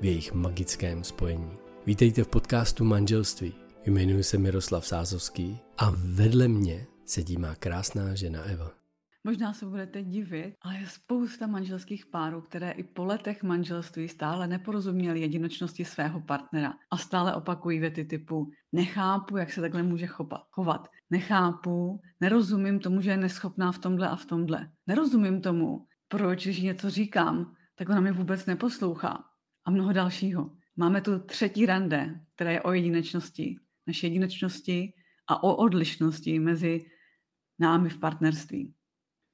v jejich magickém spojení. Vítejte v podcastu Manželství. Jmenuji se Miroslav Sázovský a vedle mě sedí má krásná žena Eva. Možná se budete divit, ale je spousta manželských párů, které i po letech manželství stále neporozuměli jedinočnosti svého partnera a stále opakují věty typu nechápu, jak se takhle může chovat. Nechápu, nerozumím tomu, že je neschopná v tomhle a v tomhle. Nerozumím tomu, proč, když něco říkám, tak ona mi vůbec neposlouchá. A mnoho dalšího. Máme tu třetí rande, která je o jedinečnosti, naší jedinečnosti a o odlišnosti mezi námi v partnerství.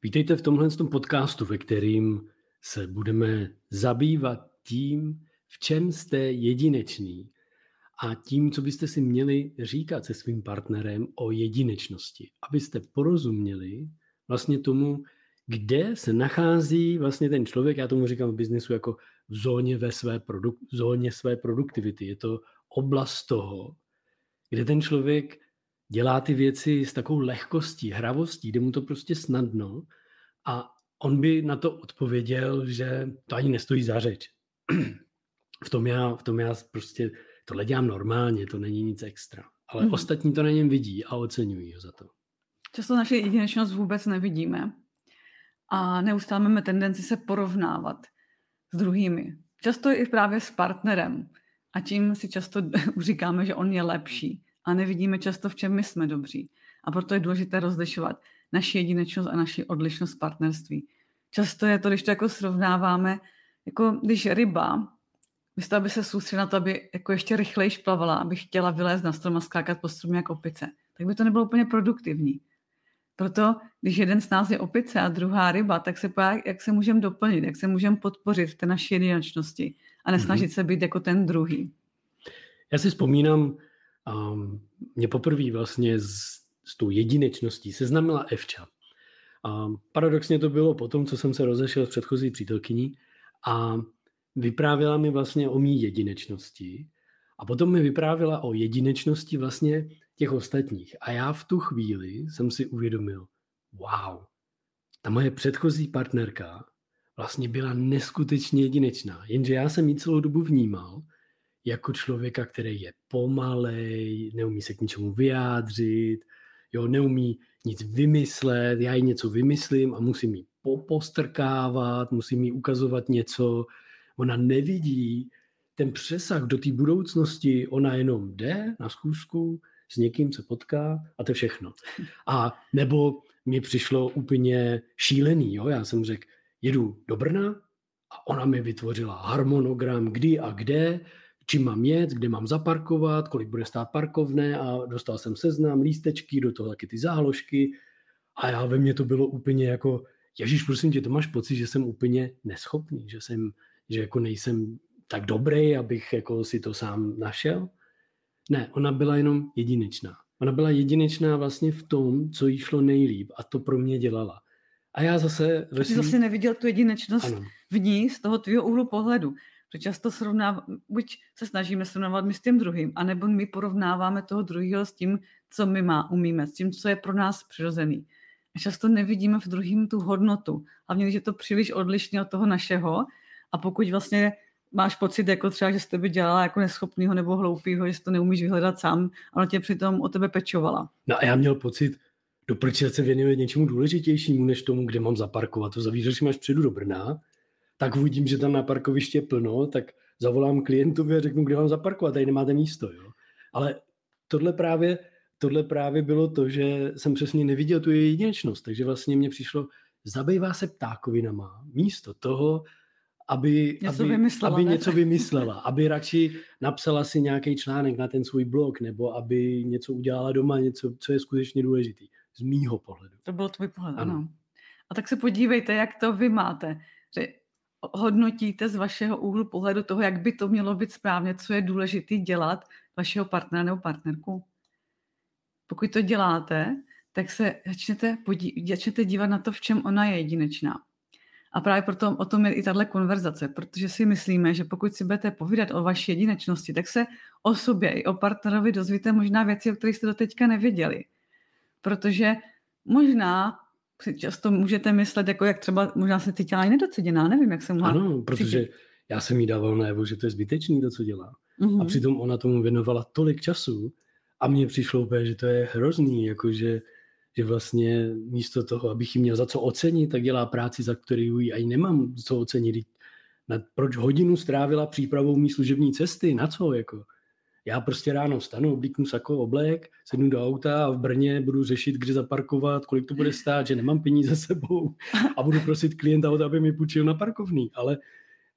Vítejte v tomhle podcastu, ve kterým se budeme zabývat tím, v čem jste jedinečný a tím, co byste si měli říkat se svým partnerem o jedinečnosti, abyste porozuměli vlastně tomu, kde se nachází vlastně ten člověk, já tomu říkám v biznesu jako v zóně, ve své produk- v zóně své produktivity. Je to oblast toho, kde ten člověk dělá ty věci s takovou lehkostí, hravostí, jde mu to prostě snadno a on by na to odpověděl, že to ani nestojí za řeč. v, tom já, v tom já prostě tohle dělám normálně, to není nic extra. Ale hmm. ostatní to na něm vidí a oceňují ho za to. Často naše jedinečnost vůbec nevidíme a neustále máme tendenci se porovnávat s druhými. Často i právě s partnerem. A tím si často říkáme, že on je lepší. A nevidíme často, v čem my jsme dobří. A proto je důležité rozlišovat naši jedinečnost a naši odlišnost partnerství. Často je to, když to jako srovnáváme, jako když ryba, místo aby se soustředila na to, aby jako ještě rychleji plavala, aby chtěla vylézt na strom a skákat po stromě jako opice, tak by to nebylo úplně produktivní. Proto, když jeden z nás je opice a druhá ryba, tak se pojá, jak se můžeme doplnit, jak se můžeme podpořit v té naší jedinečnosti a nesnažit mm-hmm. se být jako ten druhý. Já si vzpomínám, um, mě poprvé vlastně s, s tou jedinečností seznamila Evča. A paradoxně to bylo po tom, co jsem se rozešel s předchozí přítelkyní a vyprávěla mi vlastně o mý jedinečnosti a potom mi vyprávěla o jedinečnosti vlastně těch ostatních. A já v tu chvíli jsem si uvědomil, wow, ta moje předchozí partnerka vlastně byla neskutečně jedinečná. Jenže já jsem ji celou dobu vnímal jako člověka, který je pomalej, neumí se k ničemu vyjádřit, jo, neumí nic vymyslet, já jí něco vymyslím a musím jí popostrkávat, musím jí ukazovat něco, ona nevidí ten přesah do té budoucnosti, ona jenom jde na schůzku, s někým se potká a to je všechno. A nebo mi přišlo úplně šílený, jo? já jsem řekl, jedu do Brna a ona mi vytvořila harmonogram, kdy a kde, čím mám jet, kde mám zaparkovat, kolik bude stát parkovné a dostal jsem seznam, lístečky, do toho taky ty záložky a já ve mně to bylo úplně jako, Ježíš, prosím tě, to máš pocit, že jsem úplně neschopný, že jsem, že jako nejsem tak dobrý, abych jako si to sám našel. Ne, ona byla jenom jedinečná. Ona byla jedinečná vlastně v tom, co jí šlo nejlíp a to pro mě dělala. A já zase... Ty svý... zase neviděl tu jedinečnost ano. v ní z toho tvého úhlu pohledu. Protože často srovnáv... buď se snažíme srovnávat my s tím druhým, anebo my porovnáváme toho druhého s tím, co my má, umíme, s tím, co je pro nás přirozený. A často nevidíme v druhém tu hodnotu. Hlavně, když je to příliš odlišné od toho našeho. A pokud vlastně máš pocit, jako třeba, že jsi tebe dělala jako neschopného nebo hloupého, že to neumíš vyhledat sám, ale tě přitom o tebe pečovala. No a já měl pocit, do proč se věnuje něčemu důležitějšímu, než tomu, kde mám zaparkovat. To zavířeš, máš přijedu do Brna, tak uvidím, že tam na parkoviště je plno, tak zavolám klientovi a řeknu, kde mám zaparkovat, tady nemáte místo. Jo? Ale tohle právě, tohle právě bylo to, že jsem přesně neviděl tu jedinečnost, takže vlastně mě přišlo, zabývá se ptákovinama místo toho, aby něco, aby, vymyslela, aby něco vymyslela, aby radši napsala si nějaký článek na ten svůj blog, nebo aby něco udělala doma, něco, co je skutečně důležitý, z mýho pohledu. To byl tvůj pohled, ano. ano. A tak se podívejte, jak to vy máte. Že hodnotíte z vašeho úhlu pohledu toho, jak by to mělo být správně, co je důležité dělat vašeho partnera nebo partnerku. Pokud to děláte, tak se začnete, podí- začnete dívat na to, v čem ona je jedinečná. A právě proto o tom je i tahle konverzace, protože si myslíme, že pokud si budete povídat o vaší jedinečnosti, tak se o sobě i o partnerovi dozvíte možná věci, o kterých jste doteďka nevěděli. Protože možná často můžete myslet, jako jak třeba možná se cítila i nedoceněná, nevím, jak jsem mohla Ano, protože cítit. já jsem jí dával najevo, že to je zbytečný to, co dělá. Mm-hmm. A přitom ona tomu věnovala tolik času a mně přišlo úplně, že to je hrozný, jakože že vlastně místo toho, abych ji měl za co ocenit, tak dělá práci, za kterou ji ani nemám co ocenit. Na, proč hodinu strávila přípravou mý služební cesty? Na co? Jako? Já prostě ráno vstanu, oblíknu sako, oblek, sednu do auta a v Brně budu řešit, kde zaparkovat, kolik to bude stát, že nemám peníze sebou a budu prosit klienta o to, aby mi půjčil na parkovný. Ale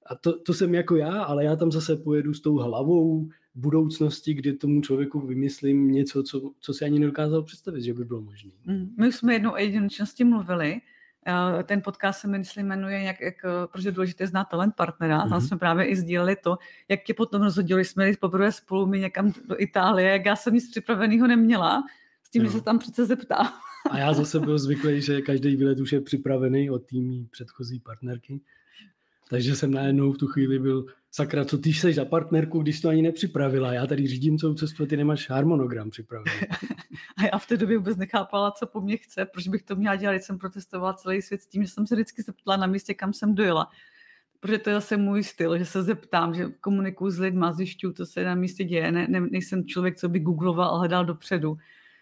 a to, to jsem jako já, ale já tam zase pojedu s tou hlavou budoucnosti, kdy tomu člověku vymyslím něco, co, co si ani nedokázal představit, že by bylo možné. Mm, my už jsme jednou o jedinečnosti mluvili. Eh, ten podcast se myslím jmenuje, jak, jak, protože je důležité znát talent partnera. Mm-hmm. Tam mhm. jsme právě i sdíleli to, jak tě potom rozhodili. Jsme jeli poprvé spolu my někam do Itálie, jak já jsem nic připraveného neměla, s tím, no. že se tam přece zeptá. A já zase byl zvyklý, že každý výlet už je připravený od týmí předchozí partnerky. Takže jsem najednou v tu chvíli byl, sakra, co ty jsi za partnerku, když to ani nepřipravila. Já tady řídím celou cestu, ty nemáš harmonogram připravený. a já v té době vůbec nechápala, co po mně chce, proč bych to měla dělat, když jsem protestovala celý svět s tím, že jsem se vždycky zeptala na místě, kam jsem dojela. Protože to je zase můj styl, že se zeptám, že komunikuju s lidmi, zjišťuju, co se na místě děje. Ne, ne, nejsem člověk, co by googloval a hledal dopředu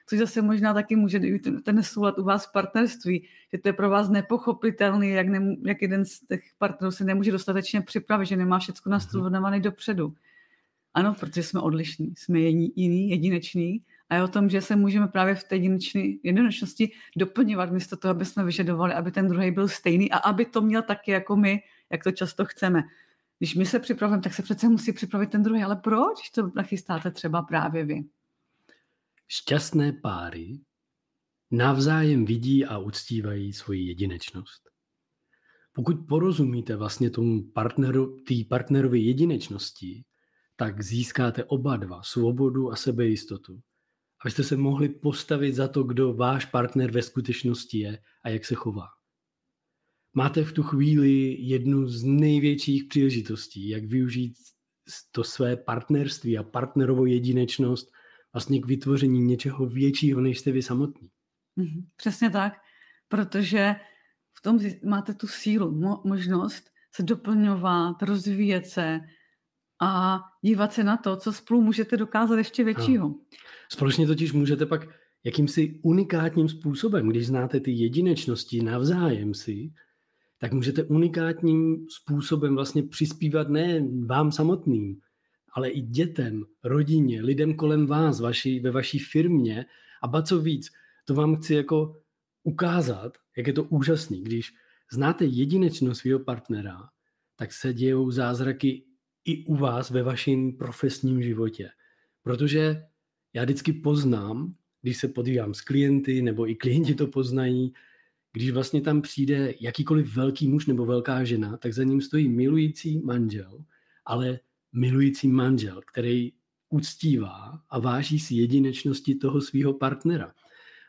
což zase možná taky může být ten nesoulad u vás v partnerství, že to je pro vás nepochopitelný, jak, ne, jak jeden z těch partnerů se nemůže dostatečně připravit, že nemá všechno nastudované dopředu. Ano, protože jsme odlišní, jsme jiný, jedineční a je o tom, že se můžeme právě v té jedinečnosti doplňovat místo toho, aby jsme vyžadovali, aby ten druhý byl stejný a aby to měl taky jako my, jak to často chceme. Když my se připravujeme, tak se přece musí připravit ten druhý. Ale proč to nachystáte třeba právě vy? Šťastné páry navzájem vidí a uctívají svoji jedinečnost. Pokud porozumíte vlastně tomu partneru, té partnerovi jedinečnosti, tak získáte oba dva svobodu a sebejistotu, abyste se mohli postavit za to, kdo váš partner ve skutečnosti je a jak se chová. Máte v tu chvíli jednu z největších příležitostí, jak využít to své partnerství a partnerovou jedinečnost vlastně k vytvoření něčeho většího, než jste vy samotný. Mm-hmm, přesně tak, protože v tom máte tu sílu, mo- možnost se doplňovat, rozvíjet se a dívat se na to, co spolu můžete dokázat ještě většího. A společně totiž můžete pak jakýmsi unikátním způsobem, když znáte ty jedinečnosti navzájem si, tak můžete unikátním způsobem vlastně přispívat ne vám samotným, ale i dětem, rodině, lidem kolem vás, vaši, ve vaší firmě a ba co víc, to vám chci jako ukázat, jak je to úžasný. Když znáte jedinečnost svého partnera, tak se dějou zázraky i u vás ve vašem profesním životě. Protože já vždycky poznám, když se podívám s klienty, nebo i klienti to poznají, když vlastně tam přijde jakýkoliv velký muž nebo velká žena, tak za ním stojí milující manžel, ale milující manžel, který uctívá a váží si jedinečnosti toho svého partnera.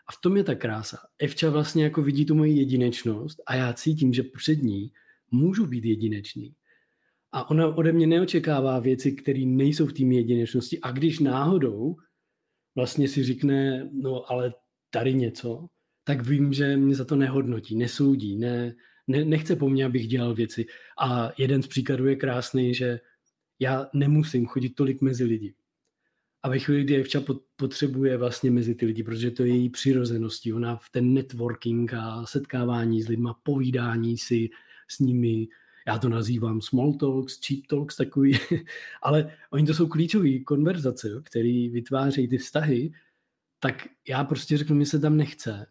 A v tom je ta krása. Evča vlastně jako vidí tu moji jedinečnost a já cítím, že před ní můžu být jedinečný. A ona ode mě neočekává věci, které nejsou v té jedinečnosti. A když náhodou vlastně si řekne, no ale tady něco, tak vím, že mě za to nehodnotí, nesoudí, ne, ne, nechce po mně, abych dělal věci. A jeden z příkladů je krásný, že já nemusím chodit tolik mezi lidi. A ve chvíli, kdy Evča potřebuje vlastně mezi ty lidi, protože to je její přirozeností, ona v ten networking a setkávání s lidma, povídání si s nimi. Já to nazývám small talks, cheap talks, takový, ale oni to jsou klíčové konverzace, které vytvářejí ty vztahy, tak já prostě řeknu, mi se tam nechce.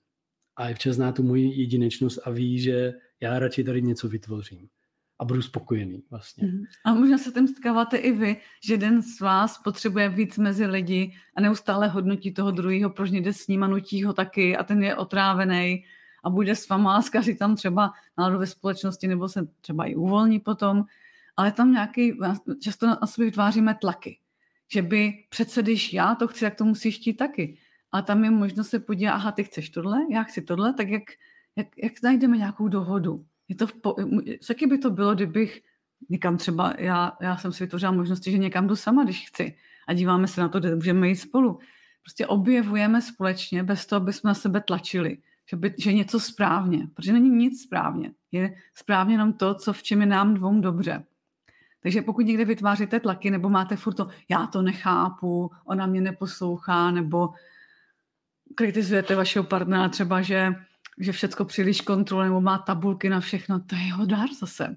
A je včas zná tu moji jedinečnost a ví, že já radši tady něco vytvořím a budu spokojený vlastně. Mm. A možná se tím stkáváte i vy, že jeden z vás potřebuje víc mezi lidi a neustále hodnotí toho druhého, proč jde s ním a nutí ho taky a ten je otrávený a bude s váma skaří tam třeba náladu ve společnosti nebo se třeba i uvolní potom, ale tam nějaký, často na sobě vytváříme tlaky, že by přece, když já to chci, tak to musíš chtít taky. A tam je možnost se podívat, aha, ty chceš tohle, já chci tohle, tak jak, jak, jak najdeme nějakou dohodu? Je to v po, jaký by to bylo, kdybych někam třeba, já, já jsem si vytvořila možnosti, že někam jdu sama, když chci a díváme se na to, kde můžeme jít spolu. Prostě objevujeme společně, bez toho, aby jsme na sebe tlačili, že, by, že něco správně, protože není nic správně. Je správně jenom to, co v čem je nám dvou dobře. Takže pokud někde vytváříte tlaky, nebo máte furt to, já to nechápu, ona mě neposlouchá, nebo kritizujete vašeho partnera třeba, že že všecko příliš kontroluje nebo má tabulky na všechno, to je jeho dar zase.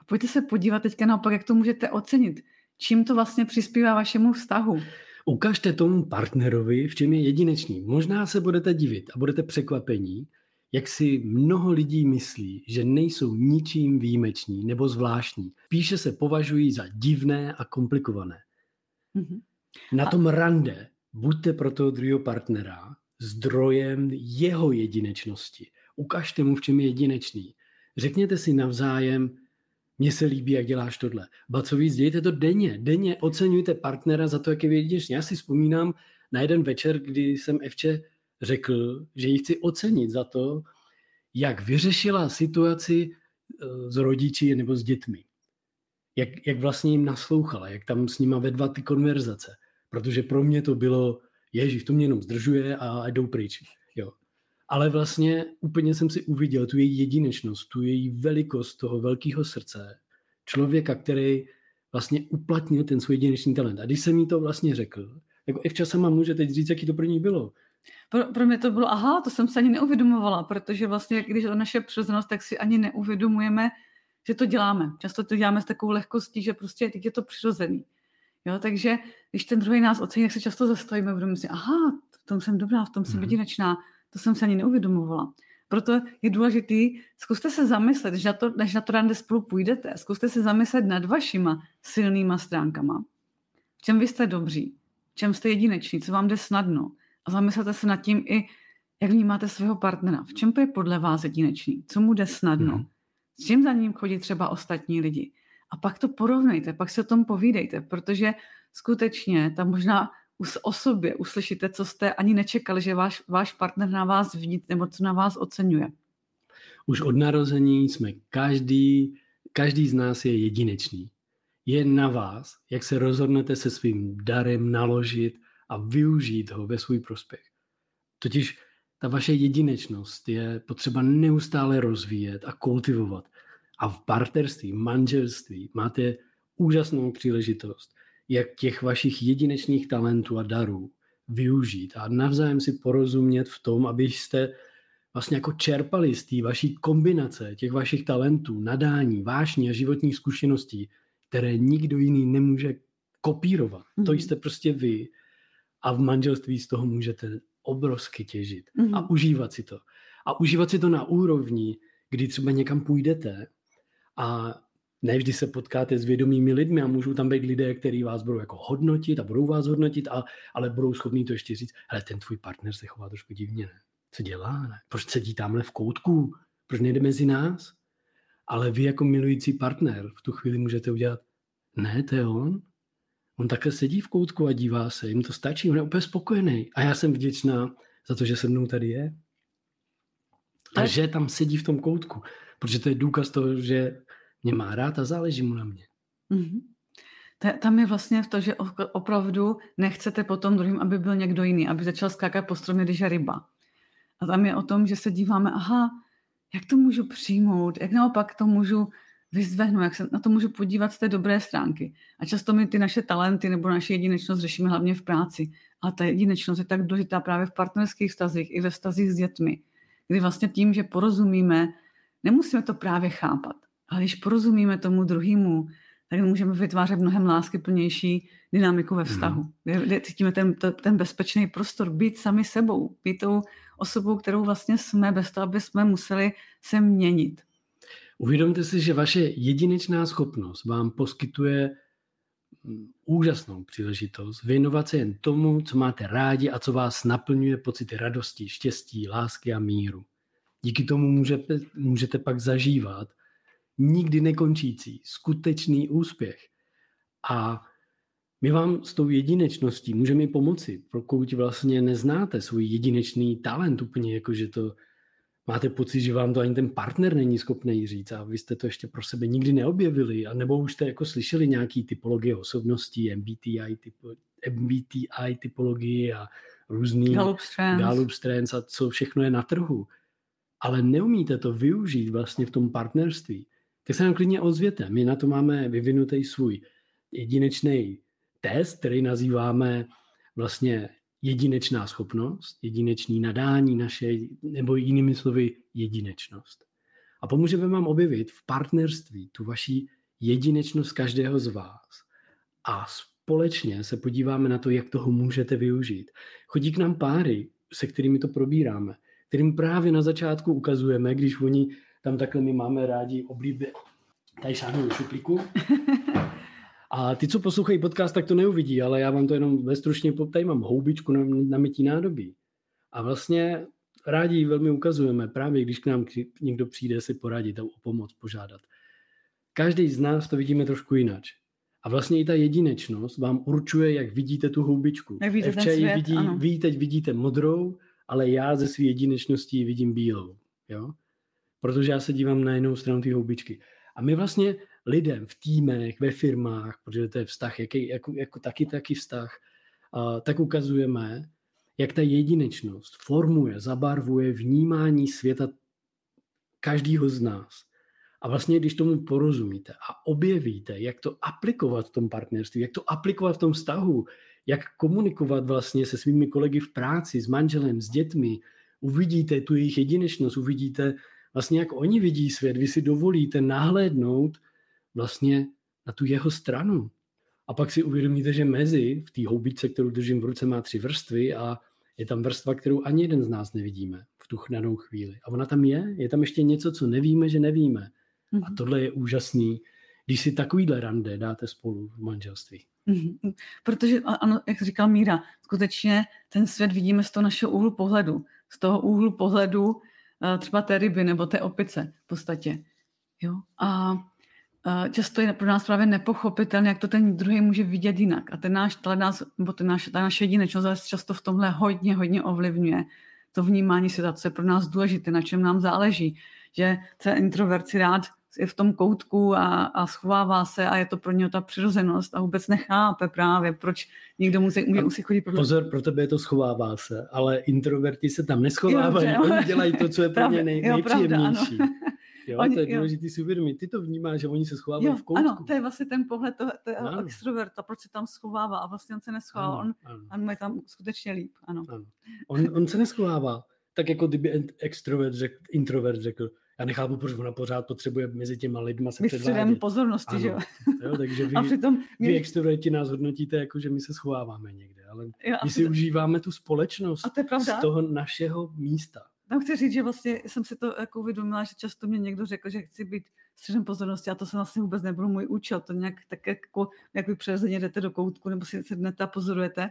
A pojďte se podívat teďka naopak, jak to můžete ocenit. Čím to vlastně přispívá vašemu vztahu. Ukažte tomu partnerovi, v čem je jedinečný. Možná se budete divit a budete překvapení, jak si mnoho lidí myslí, že nejsou ničím výjimeční nebo zvláštní. Píše se považují za divné a komplikované. Mm-hmm. Na tom a... rande buďte pro toho druhého partnera zdrojem jeho jedinečnosti. Ukažte mu, v čem je jedinečný. Řekněte si navzájem, mně se líbí, jak děláš tohle. Ba co víc, dějte to denně. Denně oceňujte partnera za to, jak je jedinečný. Já si vzpomínám na jeden večer, kdy jsem Evče řekl, že ji chci ocenit za to, jak vyřešila situaci eh, s rodiči nebo s dětmi. Jak, jak vlastně jim naslouchala, jak tam s nima vedla ty konverzace. Protože pro mě to bylo ježiš, to mě jenom zdržuje a jdou pryč. Jo. Ale vlastně úplně jsem si uviděl tu její jedinečnost, tu její velikost toho velkého srdce, člověka, který vlastně uplatnil ten svůj jedinečný talent. A když jsem jí to vlastně řekl, jako Evča sama může teď říct, jaký to pro ní bylo. Pro, pro mě to bylo, aha, to jsem se ani neuvědomovala, protože vlastně, když je to naše přirozenost, tak si ani neuvědomujeme, že to děláme. Často to děláme s takovou lehkostí, že prostě teď je to přirozený. Jo, takže když ten druhý nás ocení, tak se často zastavíme, budeme si, aha, v tom jsem dobrá, v tom jsem mhm. jedinečná, to jsem se ani neuvědomovala. Proto je důležitý, zkuste se zamyslet, než na to, než na to rande spolu půjdete, zkuste se zamyslet nad vašima silnýma stránkama. V čem vy jste dobří, v čem jste jedineční, co vám jde snadno. A zamyslete se nad tím i, jak vnímáte svého partnera. V čem je podle vás jedinečný, co mu jde snadno, mm. s čím za ním chodí třeba ostatní lidi. A pak to porovnejte, pak se o tom povídejte, protože skutečně tam možná o sobě uslyšíte, co jste ani nečekali, že váš, váš partner na vás vidí nebo co na vás oceňuje. Už od narození jsme každý, každý z nás je jedinečný. Je na vás, jak se rozhodnete se svým darem naložit a využít ho ve svůj prospěch. Totiž ta vaše jedinečnost je potřeba neustále rozvíjet a kultivovat. A v partnerství, manželství máte úžasnou příležitost, jak těch vašich jedinečných talentů a darů využít a navzájem si porozumět v tom, abyste vlastně jako čerpali z té vaší kombinace těch vašich talentů, nadání, vášní a životních zkušeností, které nikdo jiný nemůže kopírovat. Mm-hmm. To mhm. jste prostě vy a v manželství z toho můžete obrovsky těžit mm-hmm. a užívat si to. A užívat si to na úrovni, kdy třeba někam půjdete a ne vždy se potkáte s vědomými lidmi a můžou tam být lidé, kteří vás budou jako hodnotit a budou vás hodnotit, a, ale budou schopní to ještě říct, ale ten tvůj partner se chová trošku divně, ne? Co dělá, ne? Proč sedí tamhle v koutku? Proč nejde mezi nás? Ale vy jako milující partner v tu chvíli můžete udělat, ne, to je on. On takhle sedí v koutku a dívá se, jim to stačí, on je úplně spokojený. A já jsem vděčná za to, že se mnou tady je. A že tam sedí v tom koutku. Protože to je důkaz toho, že mě má rád a záleží mu na mě. Mm-hmm. Tam je vlastně to, že opravdu nechcete potom druhým, aby byl někdo jiný, aby začal skákat po stromě, když je ryba. A tam je o tom, že se díváme, aha, jak to můžu přijmout, jak naopak to můžu vyzvehnout, jak se na to můžu podívat z té dobré stránky. A často my ty naše talenty nebo naše jedinečnost řešíme hlavně v práci. Ale ta jedinečnost je tak důležitá právě v partnerských vztazích i ve vztazích s dětmi, kdy vlastně tím, že porozumíme, nemusíme to právě chápat, Ale když porozumíme tomu druhému, tak můžeme vytvářet mnohem láskyplnější dynamiku ve vztahu. Mm. Cítíme ten, ten bezpečný prostor, být sami sebou, být tou osobou, kterou vlastně jsme, bez toho, aby jsme museli se měnit. Uvědomte si, že vaše jedinečná schopnost vám poskytuje mm, úžasnou příležitost věnovat se jen tomu, co máte rádi a co vás naplňuje pocity radosti, štěstí, lásky a míru. Díky tomu můžete, můžete pak zažívat nikdy nekončící, skutečný úspěch. A my vám s tou jedinečností můžeme pomoci, pokud vlastně neznáte svůj jedinečný talent úplně, jako že to máte pocit, že vám to ani ten partner není schopný říct a vy jste to ještě pro sebe nikdy neobjevili, a nebo už jste jako slyšeli nějaký typologie osobností, MBTI, typo, MBTI typologii a různý Gallup Strands. Gallup Strands a co všechno je na trhu. Ale neumíte to využít vlastně v tom partnerství, tak se nám klidně ozvěte. My na to máme vyvinutý svůj jedinečný test, který nazýváme vlastně jedinečná schopnost, jedinečný nadání naše, nebo jinými slovy jedinečnost. A pomůžeme vám objevit v partnerství tu vaši jedinečnost každého z vás. A společně se podíváme na to, jak toho můžete využít. Chodí k nám páry, se kterými to probíráme, kterým právě na začátku ukazujeme, když oni tam takhle my máme rádi oblíbě, tady šáhnou do šuplíku. A ty, co poslouchají podcast, tak to neuvidí, ale já vám to jenom ve stručně, tady mám houbičku na, na mytí nádobí. A vlastně rádi velmi ukazujeme, právě když k nám někdo přijde si poradit a o pomoc požádat. Každý z nás to vidíme trošku jinak. A vlastně i ta jedinečnost vám určuje, jak vidíte tu houbičku. Jak vidíte ten svět, vidí, ano. Vy teď vidíte modrou, ale já ze své jedinečností vidím bílou. Jo? Protože já se dívám na jinou stranu té houbičky. A my vlastně lidem v týmech, ve firmách, protože to je vztah, jaký, jako, jako taky taky vztah, a, tak ukazujeme, jak ta jedinečnost formuje, zabarvuje vnímání světa každého z nás. A vlastně, když tomu porozumíte a objevíte, jak to aplikovat v tom partnerství, jak to aplikovat v tom vztahu, jak komunikovat vlastně se svými kolegy v práci, s manželem, s dětmi, uvidíte tu jejich jedinečnost, uvidíte vlastně, jak oni vidí svět, vy si dovolíte nahlédnout vlastně na tu jeho stranu. A pak si uvědomíte, že mezi v té houbičce, kterou držím v ruce, má tři vrstvy a je tam vrstva, kterou ani jeden z nás nevidíme v tu danou chvíli. A ona tam je, je tam ještě něco, co nevíme, že nevíme. Mm-hmm. A mhm. tohle je úžasný, když si takovýhle rande dáte spolu v manželství. Mm-hmm. Protože, ano, jak říkal Míra, skutečně ten svět vidíme z toho našeho úhlu pohledu. Z toho úhlu pohledu třeba té ryby nebo té opice v podstatě. Jo? A často je pro nás právě nepochopitelné, jak to ten druhý může vidět jinak. A ten náš nás, nebo ten náš, ta naše jedinečnost často v tomhle hodně, hodně ovlivňuje to vnímání světa, co je pro nás důležité, na čem nám záleží. Že ten introvert si rád je v tom koutku a, a schovává se a je to pro něho ta přirozenost a vůbec nechápe právě, proč někdo musí, může, musí chodit pro Pozor, pro tebe je to schovává se, ale introverti se tam neschovávají, jo, oni dělají to, co je pro ně nej, nejpříjemnější. Pravda, Jo, oni, to je důležité si uvědomit. Ty to vnímáš, že oni se schovávají jo, v koutku. Ano, to je vlastně ten pohled toho, toho extroverta, proč se tam schovává a vlastně on se neschovává, on, on má tam skutečně líp. Ano. ano. On, on se neschovává. Tak jako kdyby extrovert řekl, introvert řekl, já nechápu, proč ona pořád potřebuje mezi těma lidma se předvádět. pozornosti, ano. že jo? jo? Takže vy, a přitom my... vy extroverti nás hodnotíte jako, že my se schováváme někde, ale jo, my si to... užíváme tu společnost a to je pravda. z toho našeho místa tam chci říct, že vlastně jsem si to jako uvědomila, že často mě někdo řekl, že chci být středem pozornosti a to se vlastně vůbec nebyl můj účel. To nějak tak jako, jak vy přirozeně jdete do koutku nebo si sednete a pozorujete,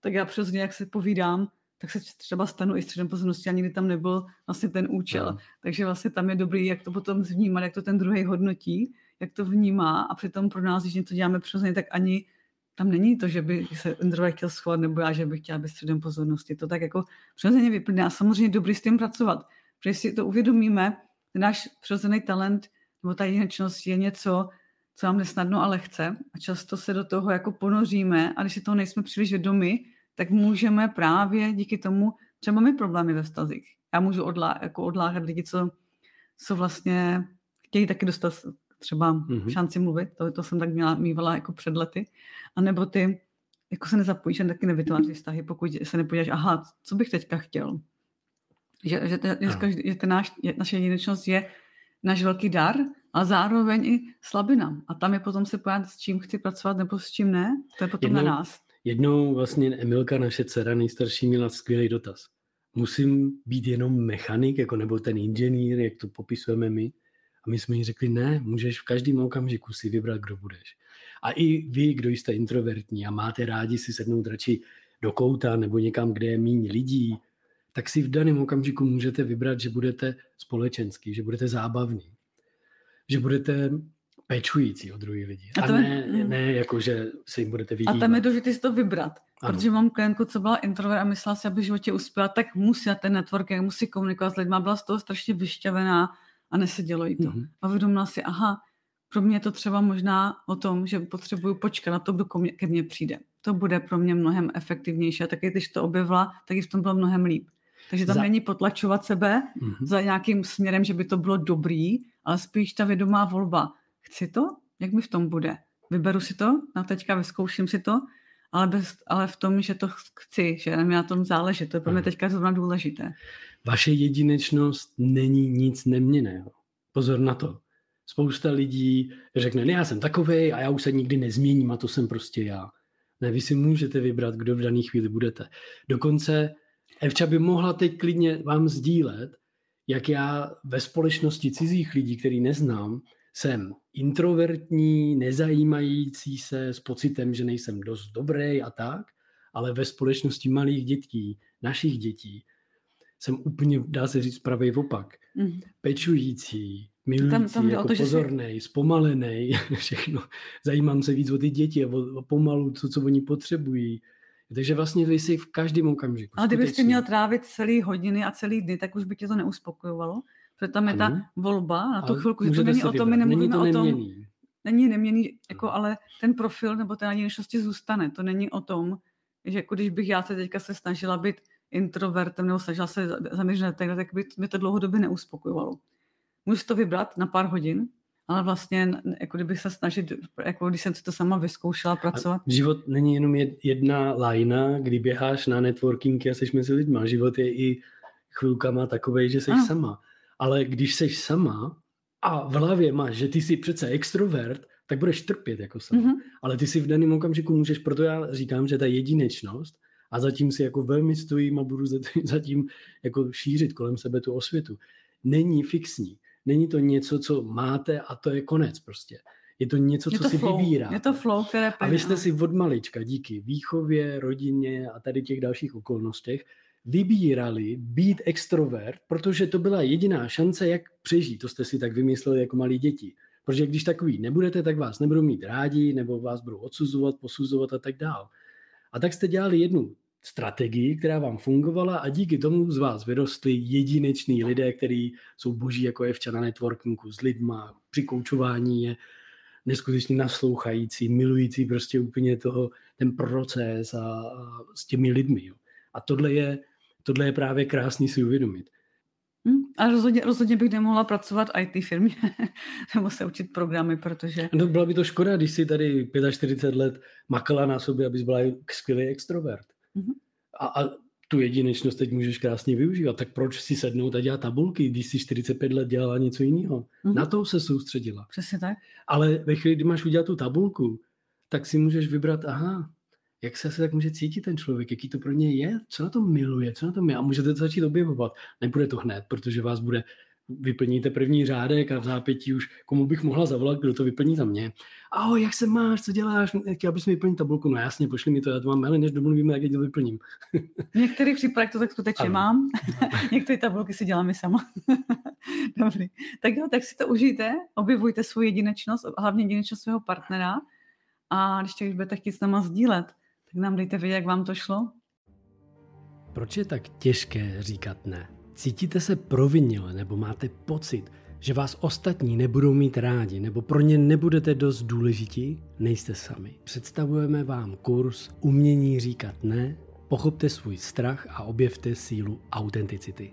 tak já přirozeně, jak se povídám, tak se třeba stanu i středem pozornosti a nikdy tam nebyl vlastně ten účel. No. Takže vlastně tam je dobrý, jak to potom vnímat, jak to ten druhý hodnotí, jak to vnímá a přitom pro nás, když něco děláme přirozeně, tak ani tam není to, že by se introvert chtěl schovat, nebo já, že bych chtěla být středem pozornosti. To tak jako přirozeně vyplně a samozřejmě dobrý s tím pracovat. Protože si to uvědomíme, ten náš přirozený talent nebo ta jedinečnost je něco, co nám nesnadno a lehce a často se do toho jako ponoříme a když si toho nejsme příliš vědomi, tak můžeme právě díky tomu třeba mít problémy ve vztazích. Já můžu odlá, jako odláhat lidi, co, co vlastně chtějí taky dostat třeba mm-hmm. šanci mluvit, to, to jsem tak měla, mývala jako před lety, a nebo ty jako se nezapojíš a taky nevytváří vztahy, pokud se nepodíváš, aha, co bych teďka chtěl. Že, že, te, že, že ten náš, naše jedinečnost je náš velký dar a zároveň i slabinám. A tam je potom se pojat, s čím chci pracovat nebo s čím ne. To je potom jednou, na nás. Jednou vlastně Emilka, naše dcera nejstarší, měla skvělý dotaz. Musím být jenom mechanik, jako nebo ten inženýr, jak to popisujeme my? A my jsme jí řekli, ne, můžeš v každém okamžiku si vybrat, kdo budeš. A i vy, kdo jste introvertní a máte rádi si sednout radši do kouta nebo někam, kde je méně lidí, tak si v daném okamžiku můžete vybrat, že budete společenský, že budete zábavný, že budete pečující o druhý lidi. A, a ne, je, ne jako, že se jim budete vyhýbat. A tam je důležité si to vybrat. Ano. Protože mám klientku, co byla introvert a myslela si, aby v životě uspěla, tak musí na ten networking, musí komunikovat s lidmi. Byla z toho strašně vyšťavená a nesedělo jí to. Mm-hmm. A uvědomila si, aha, pro mě je to třeba možná o tom, že potřebuju počkat na to, kdo ke mně přijde. To bude pro mě mnohem efektivnější. A taky, když to objevila, tak i v tom bylo mnohem líp. Takže tam za... není potlačovat sebe mm-hmm. za nějakým směrem, že by to bylo dobrý, ale spíš ta vědomá volba. Chci to? Jak mi v tom bude? Vyberu si to? Na teďka vyzkouším si to? Ale, bez, ale v tom, že to chci, že mi na tom záleží. To je pro mě teďka zrovna důležité. Vaše jedinečnost není nic neměného. Pozor na to. Spousta lidí řekne, ne, já jsem takovej a já už se nikdy nezměním a to jsem prostě já. Ne, vy si můžete vybrat, kdo v dané chvíli budete. Dokonce Evča by mohla teď klidně vám sdílet, jak já ve společnosti cizích lidí, který neznám, jsem introvertní, nezajímající se s pocitem, že nejsem dost dobrý a tak, ale ve společnosti malých dětí, našich dětí, jsem úplně, dá se říct, pravý opak. Mm. Pečující, milující, tam, tam jako to, pozorný, jsi... zpomalený, všechno. Zajímám se víc o ty děti a o, o pomalu, co, co oni potřebují. Takže vlastně vy si v každém okamžiku. Ale kdybyste měl trávit celý hodiny a celý dny, tak už by tě to neuspokojovalo. Protože tam je ta volba na tu chvilku, že to není o tom, my nemluvíme není to o tom, není neměný, jako, ale ten profil nebo ten jedinečnosti zůstane. To není o tom, že jako když bych já se teďka se snažila být introvertem nebo snažila se zaměřit na tak by mě to dlouhodobě neuspokojovalo. Můžu to vybrat na pár hodin, ale vlastně, jako kdybych se snažit, jako když jsem si to sama vyzkoušela pracovat. A život není jenom jedna lajna, kdy běháš na networking a jsi mezi lidma. Život je i chvilkama takovej, že jsi ano. sama. Ale když jsi sama a v hlavě máš, že ty jsi přece extrovert, tak budeš trpět jako sama. Mm-hmm. Ale ty si v daném okamžiku můžeš, proto já říkám, že ta jedinečnost a zatím si jako velmi stojím a budu zatím jako šířit kolem sebe tu osvětu. Není fixní. Není to něco, co máte a to je konec prostě. Je to něco, je co to si flow. vybírá. Je to flow, které A vy jste si od malička díky výchově, rodině a tady těch dalších okolnostech vybírali být extrovert, protože to byla jediná šance, jak přežít. To jste si tak vymysleli jako malí děti. Protože když takový nebudete, tak vás nebudou mít rádi, nebo vás budou odsuzovat, posuzovat a tak dál. A tak jste dělali jednu strategii, která vám fungovala a díky tomu z vás vyrostli jedineční lidé, kteří jsou boží jako je v na networkingu s lidma, při koučování je neskutečně naslouchající, milující prostě úplně toho, ten proces a, a s těmi lidmi. Jo. A tohle je, tohle je právě krásný si uvědomit. Hmm, a rozhodně, rozhodně bych nemohla pracovat v IT firmě nebo se učit programy, protože... No byla by to škoda, když si tady 45 let makala na sobě, abys byla skvělý extrovert. Mm-hmm. A, a tu jedinečnost teď můžeš krásně využívat. Tak proč si sednout a dělat tabulky, když si 45 let dělala něco jiného? Mm-hmm. Na to se soustředila. Přesně tak. Ale ve chvíli, kdy máš udělat tu tabulku, tak si můžeš vybrat, aha, jak se asi tak může cítit ten člověk, jaký to pro něj je, co na tom miluje, co na tom je a můžete to začít objevovat. Nebude to hned, protože vás bude vyplníte první řádek a v zápětí už komu bych mohla zavolat, kdo to vyplní za mě. Ahoj, jak se máš, co děláš, chtěl bys mi vyplnit tabulku, no jasně, pošli mi to, já to mám maily, než domluvíme, jak to vyplním. V některých případech to tak skutečně ano. mám, některé tabulky si děláme sama. Dobrý. Tak jo, tak si to užijte, objevujte svou jedinečnost, hlavně jedinečnost svého partnera a když to budete chtít s náma sdílet, tak nám dejte vědět, jak vám to šlo. Proč je tak těžké říkat ne? Cítíte se provinile nebo máte pocit, že vás ostatní nebudou mít rádi nebo pro ně nebudete dost důležití? Nejste sami. Představujeme vám kurz Umění říkat ne, pochopte svůj strach a objevte sílu autenticity.